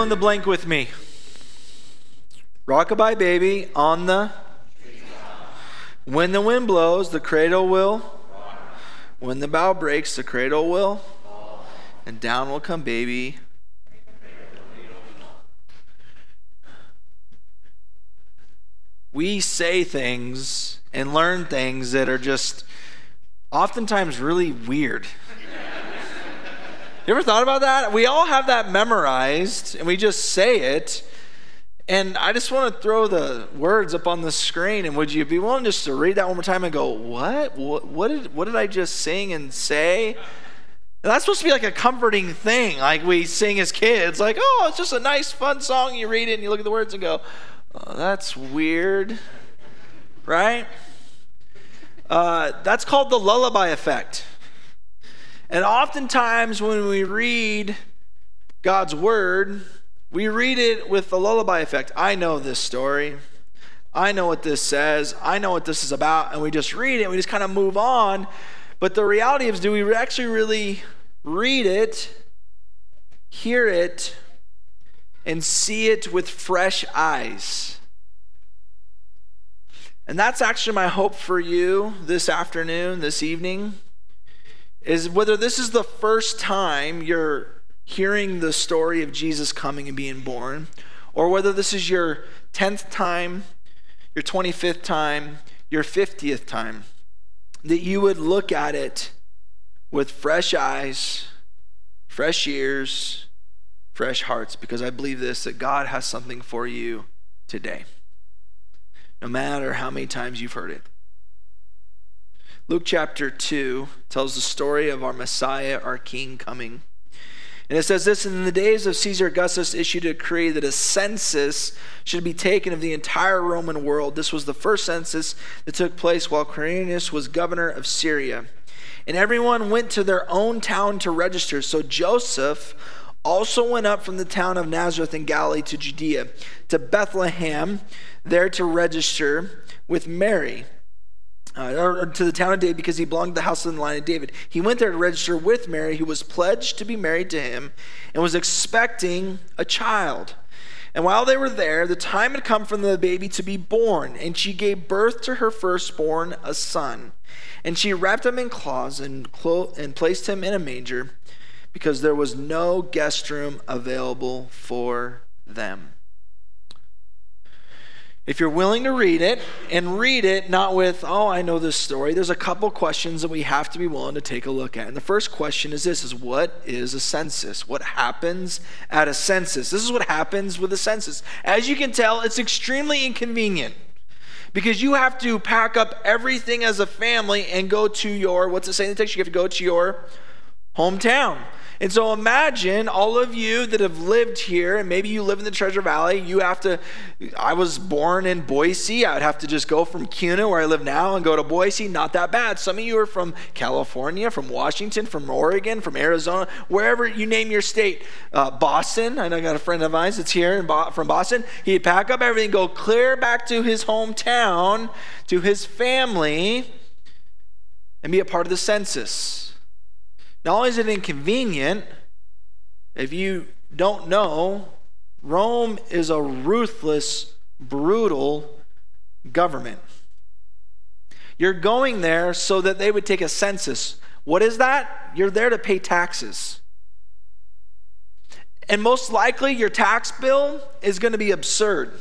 Fill in the blank with me. Rockabye baby on the. When the wind blows, the cradle will. When the bough breaks, the cradle will. And down will come baby. We say things and learn things that are just oftentimes really weird. You ever thought about that? We all have that memorized and we just say it. And I just want to throw the words up on the screen. And would you be willing just to read that one more time and go, what? What, what did, what did I just sing and say? And that's supposed to be like a comforting thing, like we sing as kids. Like, oh, it's just a nice, fun song. You read it and you look at the words and go, oh, that's weird, right? Uh, that's called the lullaby effect. And oftentimes when we read God's word, we read it with the lullaby effect. I know this story. I know what this says. I know what this is about. And we just read it. we just kind of move on. But the reality is, do we actually really read it, hear it, and see it with fresh eyes? And that's actually my hope for you this afternoon, this evening, is whether this is the first time you're hearing the story of Jesus coming and being born, or whether this is your 10th time, your 25th time, your 50th time, that you would look at it with fresh eyes, fresh ears, fresh hearts, because I believe this that God has something for you today no matter how many times you've heard it. Luke chapter 2 tells the story of our Messiah, our King, coming. And it says this In the days of Caesar Augustus issued a decree that a census should be taken of the entire Roman world. This was the first census that took place while Quirinius was governor of Syria. And everyone went to their own town to register. So Joseph also went up from the town of Nazareth in Galilee to Judea, to Bethlehem there to register with Mary. Uh, to the town of David because he belonged to the house of the line of David. He went there to register with Mary, who was pledged to be married to him and was expecting a child. And while they were there, the time had come for the baby to be born, and she gave birth to her firstborn, a son. And she wrapped him in cloths and, clo- and placed him in a manger because there was no guest room available for them if you're willing to read it and read it not with oh i know this story there's a couple questions that we have to be willing to take a look at. And the first question is this is what is a census? What happens at a census? This is what happens with a census. As you can tell it's extremely inconvenient because you have to pack up everything as a family and go to your what's it say in the text? You have to go to your hometown and so imagine all of you that have lived here, and maybe you live in the Treasure Valley. You have to, I was born in Boise. I would have to just go from Kuna, where I live now, and go to Boise. Not that bad. Some of you are from California, from Washington, from Oregon, from Arizona, wherever you name your state. Uh, Boston, I know I got a friend of mine that's here Bo- from Boston. He'd pack up everything, go clear back to his hometown, to his family, and be a part of the census. Not only is it inconvenient, if you don't know, Rome is a ruthless, brutal government. You're going there so that they would take a census. What is that? You're there to pay taxes. And most likely, your tax bill is going to be absurd.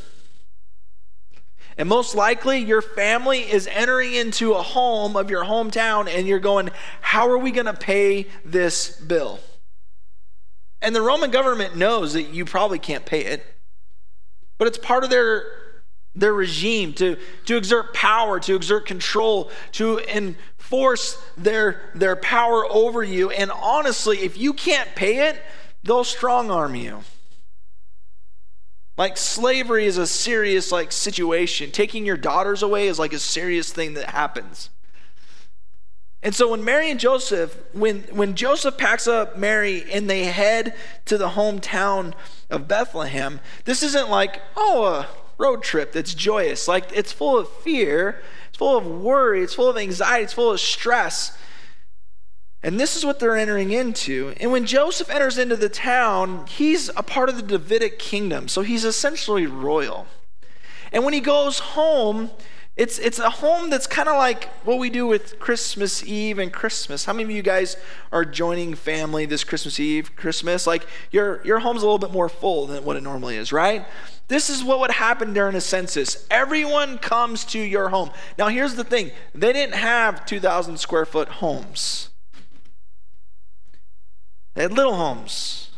And most likely, your family is entering into a home of your hometown, and you're going, How are we going to pay this bill? And the Roman government knows that you probably can't pay it, but it's part of their, their regime to, to exert power, to exert control, to enforce their, their power over you. And honestly, if you can't pay it, they'll strong arm you. Like slavery is a serious like situation. Taking your daughters away is like a serious thing that happens. And so when Mary and Joseph, when when Joseph packs up Mary and they head to the hometown of Bethlehem, this isn't like, oh, a road trip that's joyous. Like it's full of fear, it's full of worry, it's full of anxiety, it's full of stress. And this is what they're entering into. And when Joseph enters into the town, he's a part of the Davidic kingdom. So he's essentially royal. And when he goes home, it's, it's a home that's kind of like what we do with Christmas Eve and Christmas. How many of you guys are joining family this Christmas Eve, Christmas? Like your, your home's a little bit more full than what it normally is, right? This is what would happen during a census. Everyone comes to your home. Now, here's the thing they didn't have 2,000 square foot homes, they had little homes.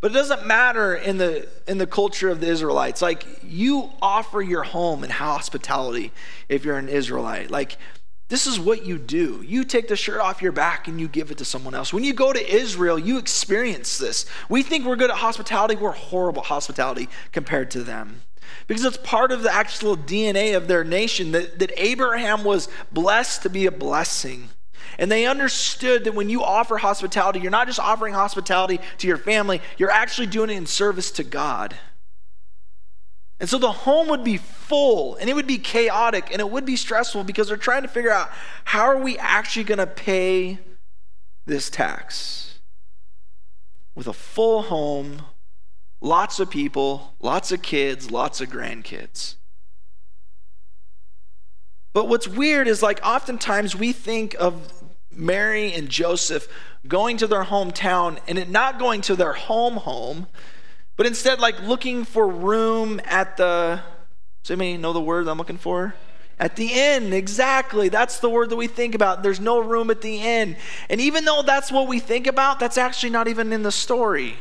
But it doesn't matter in the in the culture of the Israelites. Like you offer your home and hospitality if you're an Israelite. Like this is what you do. You take the shirt off your back and you give it to someone else. When you go to Israel, you experience this. We think we're good at hospitality, we're horrible hospitality compared to them. Because it's part of the actual DNA of their nation that, that Abraham was blessed to be a blessing. And they understood that when you offer hospitality, you're not just offering hospitality to your family, you're actually doing it in service to God. And so the home would be full and it would be chaotic and it would be stressful because they're trying to figure out how are we actually going to pay this tax? With a full home, lots of people, lots of kids, lots of grandkids. But what's weird is like oftentimes we think of Mary and Joseph going to their hometown and not going to their home home, but instead like looking for room at the does anybody know the word I'm looking for? At the inn, exactly. That's the word that we think about. There's no room at the inn. And even though that's what we think about, that's actually not even in the story.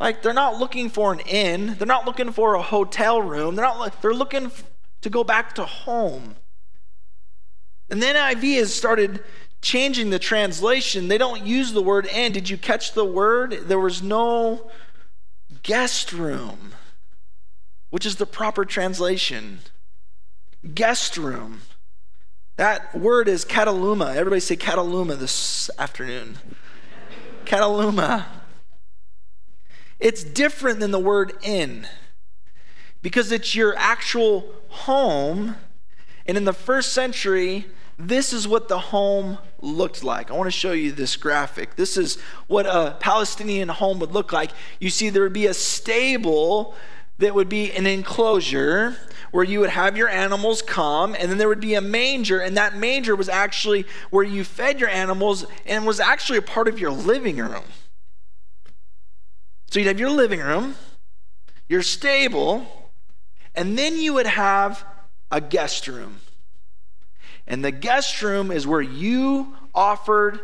Like they're not looking for an inn. They're not looking for a hotel room. They're not they're looking to go back to home. And the NIV has started changing the translation. They don't use the word "and." Did you catch the word? There was no guest room, which is the proper translation. Guest room. That word is kataluma. Everybody say kataluma this afternoon. kataluma. It's different than the word inn because it's your actual home. And in the first century, this is what the home looked like. I want to show you this graphic. This is what a Palestinian home would look like. You see, there would be a stable that would be an enclosure where you would have your animals come, and then there would be a manger, and that manger was actually where you fed your animals and was actually a part of your living room. So you'd have your living room, your stable, and then you would have a guest room. And the guest room is where you offered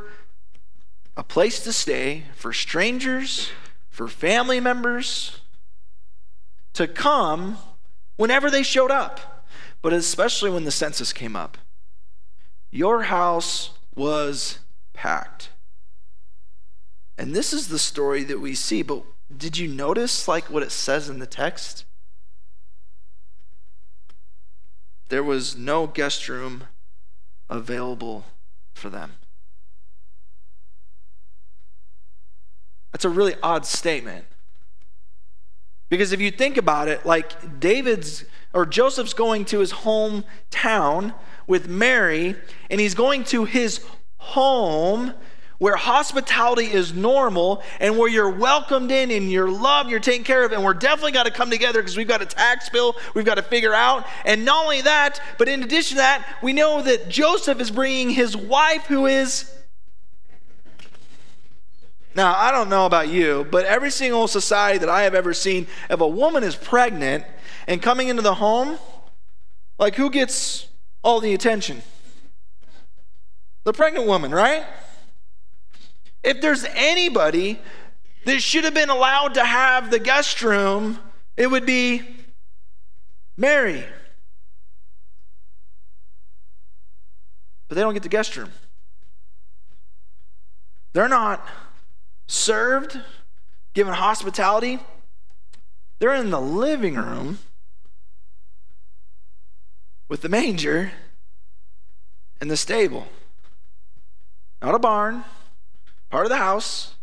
a place to stay for strangers, for family members to come whenever they showed up, but especially when the census came up. Your house was packed. And this is the story that we see, but did you notice like what it says in the text? There was no guest room available for them. That's a really odd statement. Because if you think about it, like David's or Joseph's going to his hometown with Mary, and he's going to his home where hospitality is normal and where you're welcomed in and you're loved, you're taken care of, and we're definitely got to come together because we've got a tax bill we've got to figure out. And not only that, but in addition to that, we know that Joseph is bringing his wife, who is. Now, I don't know about you, but every single society that I have ever seen, if a woman is pregnant and coming into the home, like who gets all the attention? The pregnant woman, right? If there's anybody that should have been allowed to have the guest room, it would be Mary. But they don't get the guest room. They're not served, given hospitality. They're in the living room with the manger and the stable. Not a barn, part of the house.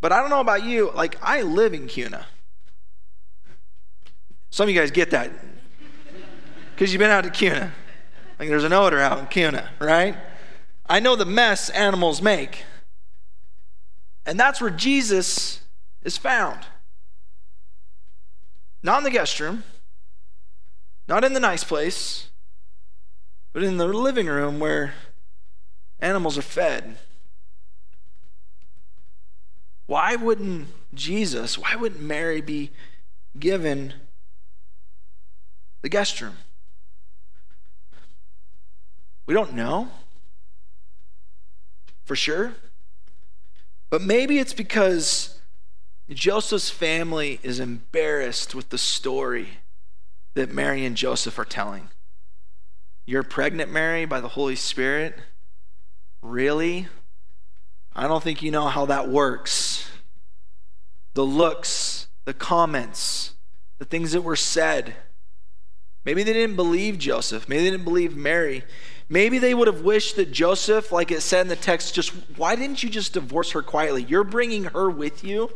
But I don't know about you, like I live in Kuna. Some of you guys get that because you've been out to Kuna. Like there's an odor out in Kuna, right? I know the mess animals make. And that's where Jesus is found. Not in the guest room, not in the nice place, but in the living room where animals are fed. Why wouldn't Jesus, why wouldn't Mary be given the guest room? We don't know for sure. But maybe it's because Joseph's family is embarrassed with the story that Mary and Joseph are telling. You're pregnant, Mary, by the Holy Spirit? Really? I don't think you know how that works. The looks, the comments, the things that were said. Maybe they didn't believe Joseph. Maybe they didn't believe Mary. Maybe they would have wished that Joseph, like it said in the text, just why didn't you just divorce her quietly? You're bringing her with you.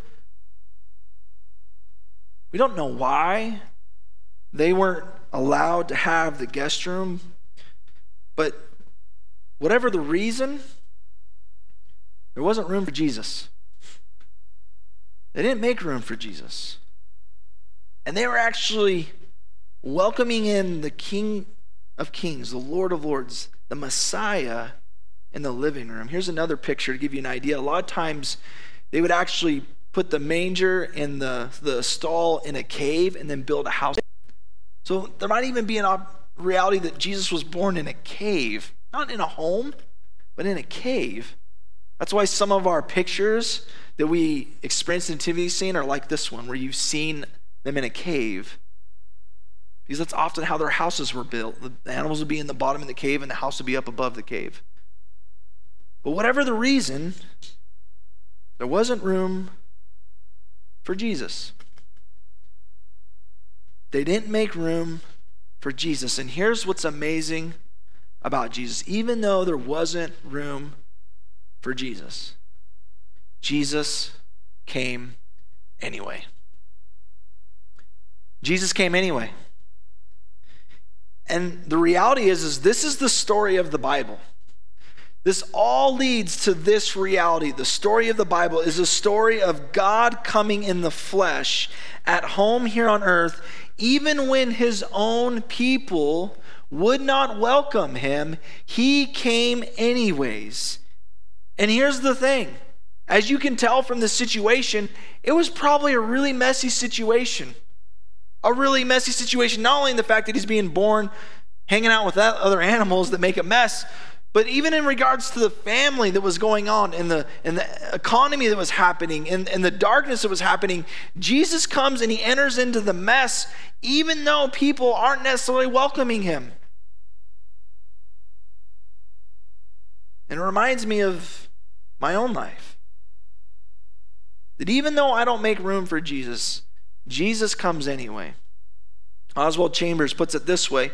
We don't know why they weren't allowed to have the guest room, but whatever the reason, there wasn't room for Jesus. They didn't make room for Jesus. And they were actually welcoming in the King of Kings, the Lord of Lords, the Messiah in the living room. Here's another picture to give you an idea. A lot of times they would actually put the manger and the, the stall in a cave and then build a house. So there might even be a reality that Jesus was born in a cave, not in a home, but in a cave. That's why some of our pictures that we experience in the nativity scene are like this one, where you've seen them in a cave. Because that's often how their houses were built. The animals would be in the bottom of the cave, and the house would be up above the cave. But whatever the reason, there wasn't room for Jesus. They didn't make room for Jesus. And here's what's amazing about Jesus even though there wasn't room for Jesus. Jesus came anyway. Jesus came anyway. And the reality is, is this is the story of the Bible. This all leads to this reality. The story of the Bible is a story of God coming in the flesh at home here on earth, even when his own people would not welcome him, he came anyways. And here's the thing as you can tell from the situation, it was probably a really messy situation. A really messy situation, not only in the fact that he's being born hanging out with other animals that make a mess, but even in regards to the family that was going on and the, and the economy that was happening and, and the darkness that was happening, Jesus comes and he enters into the mess, even though people aren't necessarily welcoming him. And it reminds me of my own life. That even though I don't make room for Jesus, Jesus comes anyway. Oswald Chambers puts it this way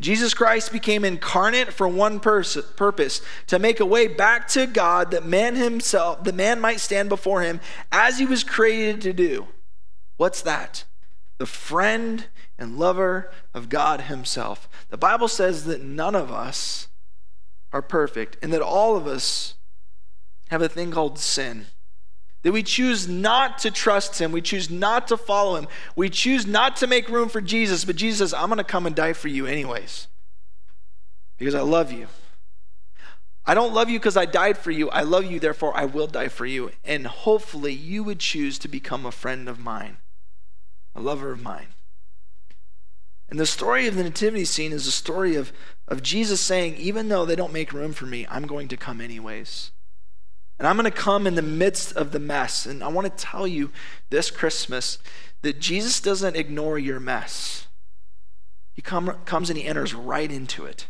Jesus Christ became incarnate for one pers- purpose to make a way back to God that man himself, the man might stand before him as he was created to do. What's that? The friend and lover of God himself. The Bible says that none of us are perfect and that all of us have a thing called sin. That we choose not to trust him. We choose not to follow him. We choose not to make room for Jesus. But Jesus says, I'm going to come and die for you anyways because I love you. I don't love you because I died for you. I love you, therefore I will die for you. And hopefully you would choose to become a friend of mine, a lover of mine. And the story of the nativity scene is a story of, of Jesus saying, even though they don't make room for me, I'm going to come anyways. And I'm going to come in the midst of the mess. And I want to tell you this Christmas that Jesus doesn't ignore your mess. He come, comes and he enters right into it.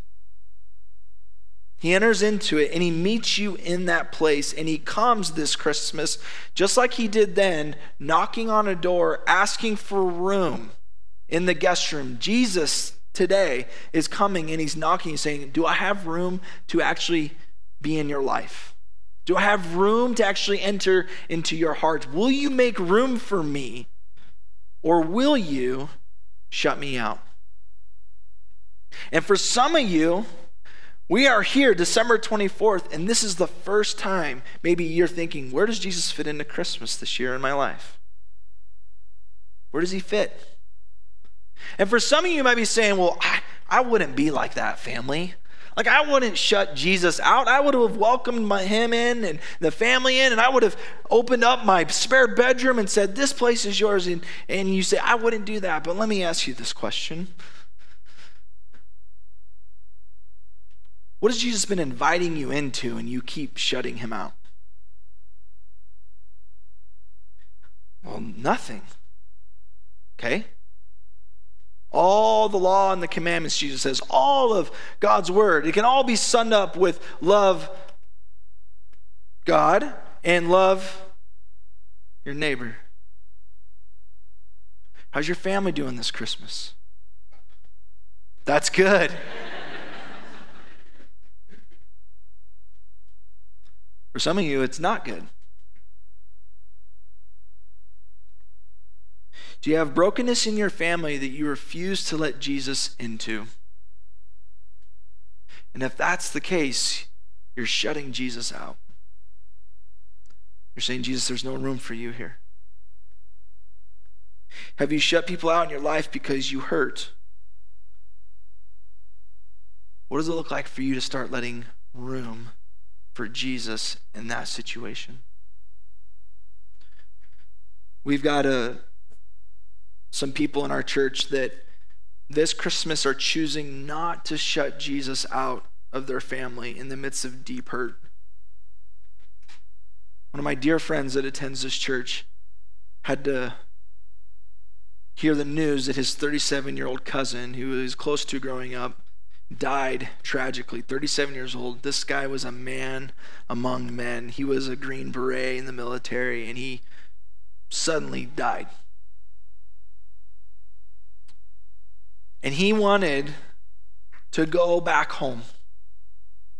He enters into it and he meets you in that place. And he comes this Christmas, just like he did then, knocking on a door, asking for room in the guest room. Jesus today is coming and he's knocking, and saying, Do I have room to actually be in your life? Do I have room to actually enter into your heart? Will you make room for me? Or will you shut me out? And for some of you, We are here December 24th, and this is the first time maybe you're thinking, where does Jesus fit into Christmas this year in my life? Where does he fit? And for some of you, you might be saying, well, I, I wouldn't be like that, family. Like, I wouldn't shut Jesus out. I would have welcomed my, him in and the family in, and I would have opened up my spare bedroom and said, This place is yours. And, and you say, I wouldn't do that. But let me ask you this question What has Jesus been inviting you into, and you keep shutting him out? Well, nothing. Okay? All the law and the commandments, Jesus says, all of God's word, it can all be summed up with love God and love your neighbor. How's your family doing this Christmas? That's good. For some of you, it's not good. Do you have brokenness in your family that you refuse to let Jesus into? And if that's the case, you're shutting Jesus out. You're saying, Jesus, there's no room for you here. Have you shut people out in your life because you hurt? What does it look like for you to start letting room for Jesus in that situation? We've got a some people in our church that this Christmas are choosing not to shut Jesus out of their family in the midst of deep hurt. One of my dear friends that attends this church had to hear the news that his 37 year old cousin, who was close to growing up, died tragically, 37 years old. This guy was a man among men. He was a Green Beret in the military, and he suddenly died. And he wanted to go back home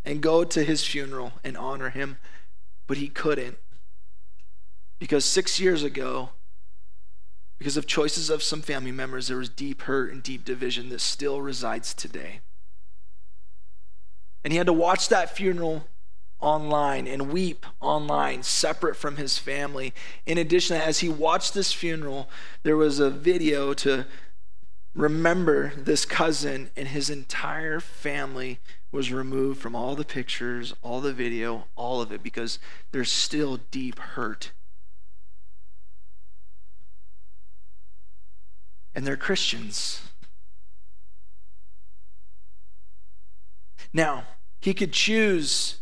and go to his funeral and honor him, but he couldn't. Because six years ago, because of choices of some family members, there was deep hurt and deep division that still resides today. And he had to watch that funeral online and weep online, separate from his family. In addition, as he watched this funeral, there was a video to remember this cousin and his entire family was removed from all the pictures, all the video, all of it, because there's still deep hurt. And they're Christians. Now, he could choose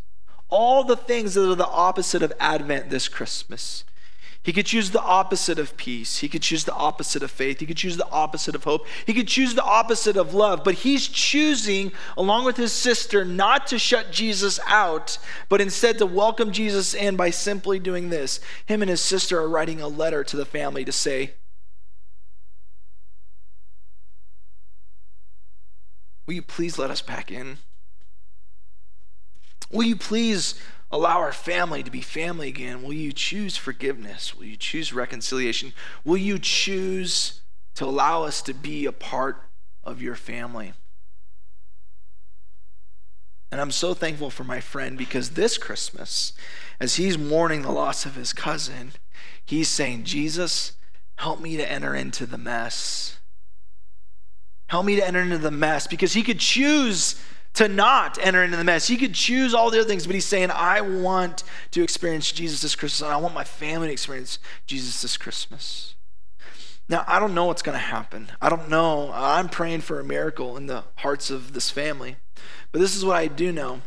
all the things that are the opposite of Advent this Christmas. He could choose the opposite of peace. He could choose the opposite of faith. He could choose the opposite of hope. He could choose the opposite of love. But he's choosing, along with his sister, not to shut Jesus out, but instead to welcome Jesus in by simply doing this. Him and his sister are writing a letter to the family to say, Will you please let us back in? Will you please allow our family to be family again? Will you choose forgiveness? Will you choose reconciliation? Will you choose to allow us to be a part of your family? And I'm so thankful for my friend because this Christmas, as he's mourning the loss of his cousin, he's saying, Jesus, help me to enter into the mess. Help me to enter into the mess because he could choose to not enter into the mess. He could choose all the other things, but he's saying, I want to experience Jesus this Christmas, and I want my family to experience Jesus this Christmas. Now, I don't know what's going to happen. I don't know. I'm praying for a miracle in the hearts of this family. But this is what I do know.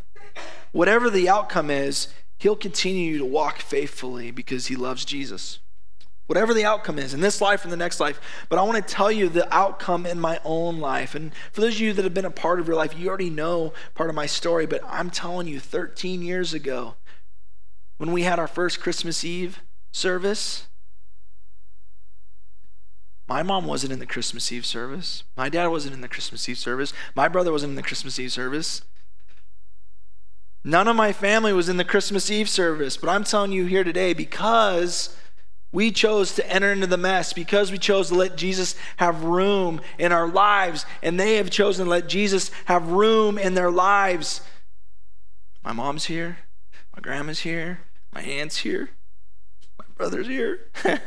Whatever the outcome is, he'll continue to walk faithfully because he loves Jesus whatever the outcome is in this life and the next life. But I want to tell you the outcome in my own life. And for those of you that have been a part of your life, you already know part of my story. But I'm telling you, 13 years ago, when we had our first Christmas Eve service, my mom wasn't in the Christmas Eve service. My dad wasn't in the Christmas Eve service. My brother wasn't in the Christmas Eve service. None of my family was in the Christmas Eve service. But I'm telling you here today because we chose to enter into the mess because we chose to let Jesus have room in our lives, and they have chosen to let Jesus have room in their lives. My mom's here. My grandma's here. My aunt's here. My brother's here.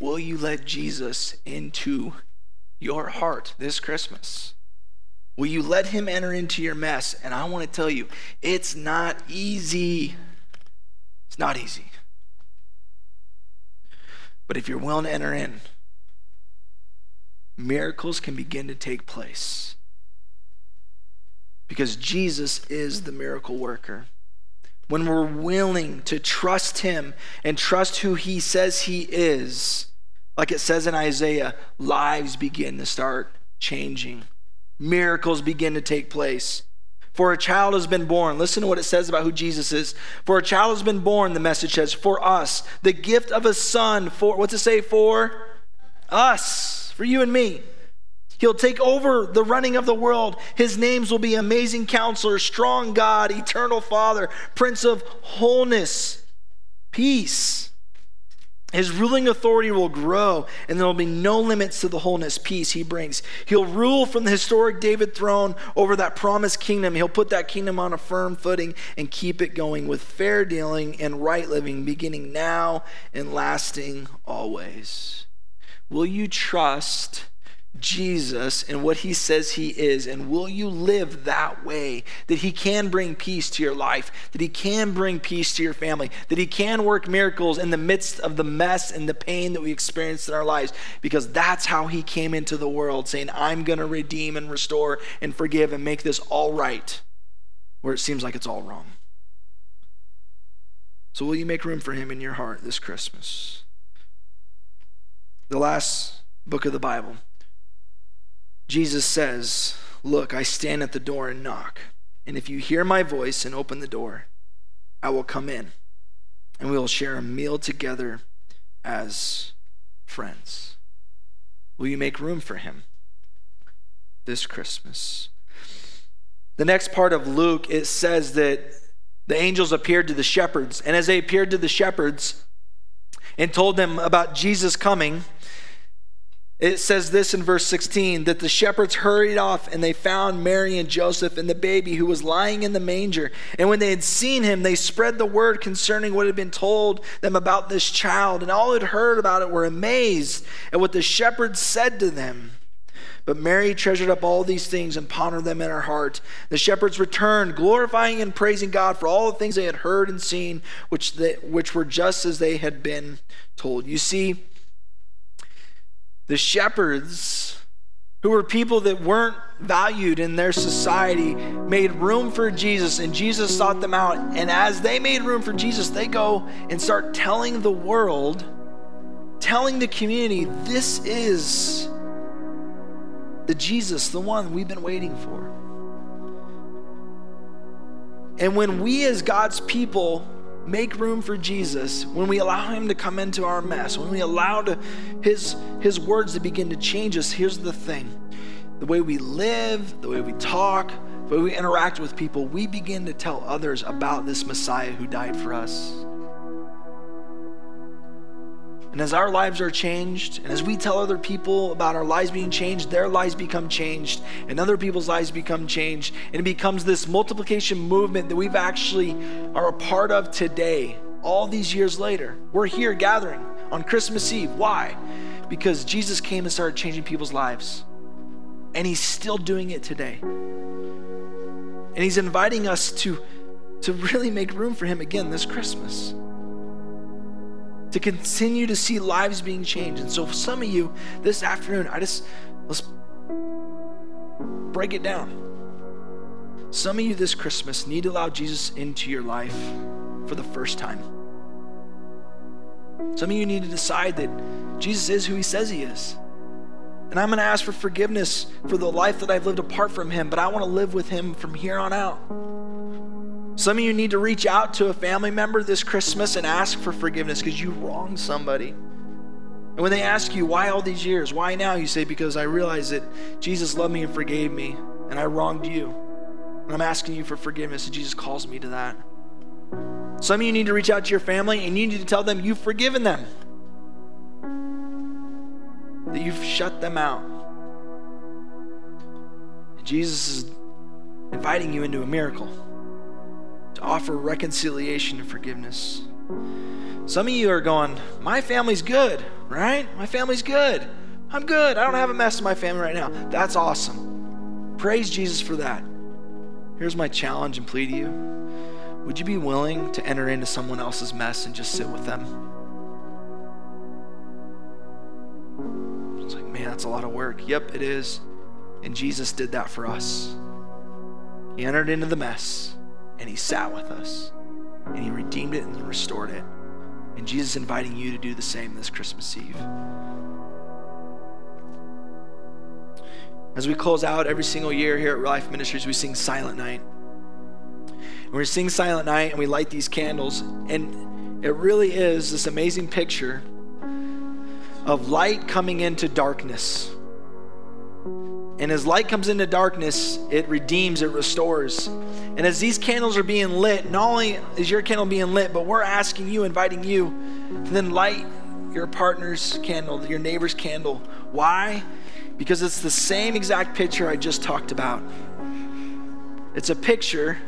Will you let Jesus into your heart this Christmas? Will you let him enter into your mess? And I want to tell you, it's not easy. It's not easy. But if you're willing to enter in, miracles can begin to take place. Because Jesus is the miracle worker. When we're willing to trust Him and trust who He says He is, like it says in Isaiah, lives begin to start changing, miracles begin to take place. For a child has been born. Listen to what it says about who Jesus is. For a child has been born, the message says, for us, the gift of a son, for, what's it say, for us, for you and me. He'll take over the running of the world. His names will be Amazing Counselor, Strong God, Eternal Father, Prince of Wholeness, Peace. His ruling authority will grow, and there will be no limits to the wholeness, peace he brings. He'll rule from the historic David throne over that promised kingdom. He'll put that kingdom on a firm footing and keep it going with fair dealing and right living, beginning now and lasting always. Will you trust Jesus and what he says he is? And will you live that way? That he can bring peace to your life, that he can bring peace to your family, that he can work miracles in the midst of the mess and the pain that we experience in our lives, because that's how he came into the world, saying, I'm going to redeem and restore and forgive and make this all right, where it seems like it's all wrong. So, will you make room for him in your heart this Christmas? The last book of the Bible. Jesus says, Look, I stand at the door and knock. And if you hear my voice and open the door, I will come in and we will share a meal together as friends. Will you make room for him this Christmas? The next part of Luke, it says that the angels appeared to the shepherds. And as they appeared to the shepherds and told them about Jesus coming, it says this in verse 16 that the shepherds hurried off and they found Mary and Joseph and the baby who was lying in the manger. And when they had seen him, they spread the word concerning what had been told them about this child. And all who had heard about it were amazed at what the shepherds said to them. But Mary treasured up all these things and pondered them in her heart. The shepherds returned, glorifying and praising God for all the things they had heard and seen, which, they, which were just as they had been told. You see, the shepherds, who were people that weren't valued in their society, made room for Jesus, and Jesus sought them out. And as they made room for Jesus, they go and start telling the world, telling the community, this is the Jesus, the one we've been waiting for. And when we, as God's people, make room for Jesus, when we allow him to come into our mess, when we allow to, his, his words to begin to change us, here's the thing. The way we live, the way we talk, the way we interact with people, we begin to tell others about this Messiah who died for us. And as our lives are changed, and as we tell other people about our lives being changed, their lives become changed, and other people's lives become changed, and it becomes this multiplication movement that we've actually are a part of today, all these years later. We're here gathering on Christmas Eve. Why? Because Jesus came and started changing people's lives. And he's still doing it today. And he's inviting us to, to really make room for him again this Christmas to continue to see lives being changed. And so, some of you this afternoon, I just let's break it down. Some of you this Christmas need to allow Jesus into your life for the first time. Some of you need to decide that Jesus is who he says he is. And I'm going to ask for forgiveness for the life that I've lived apart from him, but I want to live with him from here on out. Some of you need to reach out to a family member this Christmas and ask for forgiveness because you wronged somebody. And when they ask you, why all these years? Why now? You say, because I realize that Jesus loved me and forgave me, and I wronged you. And I'm asking you for forgiveness, and Jesus calls me to that. Some of you need to reach out to your family and you need to tell them you've forgiven them, that you've shut them out. Jesus is inviting you into a miracle to offer reconciliation and forgiveness. Some of you are going, My family's good, right? My family's good. I'm good. I don't have a mess in my family right now. That's awesome. Praise Jesus for that. Here's my challenge and plea to you Would you be willing to enter into someone else's mess and just sit with them? It's like, man, that's a lot of work. Yep, it is. And Jesus did that for us. He entered into the mess and he sat with us and he redeemed it and restored it. And Jesus is inviting you to do the same this Christmas Eve. As we close out every single year here at Life Ministries, we sing Silent Night. And we sing Silent Night and we light these candles. And it really is this amazing picture of light coming into darkness. And as light comes into darkness, it redeems, it restores. And as these candles are being lit, not only is your candle being lit, but we're asking you, inviting you to then light your partner's candle, your neighbor's candle. Why? Because it's the same exact picture I just talked about. It's a picture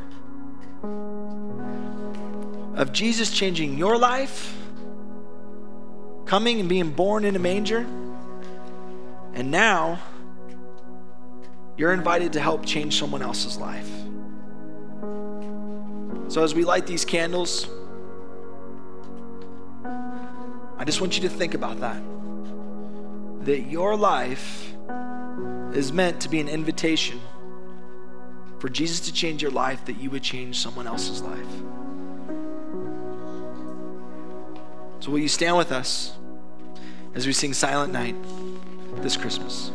of Jesus changing your life, coming and being born in a manger, and now you're invited to help change someone else's life. So as we light these candles, I just want you to think about that. That your life is meant to be an invitation for Jesus to change your life, that you would change someone else's life. So, will you stand with us as we sing Silent Night this Christmas?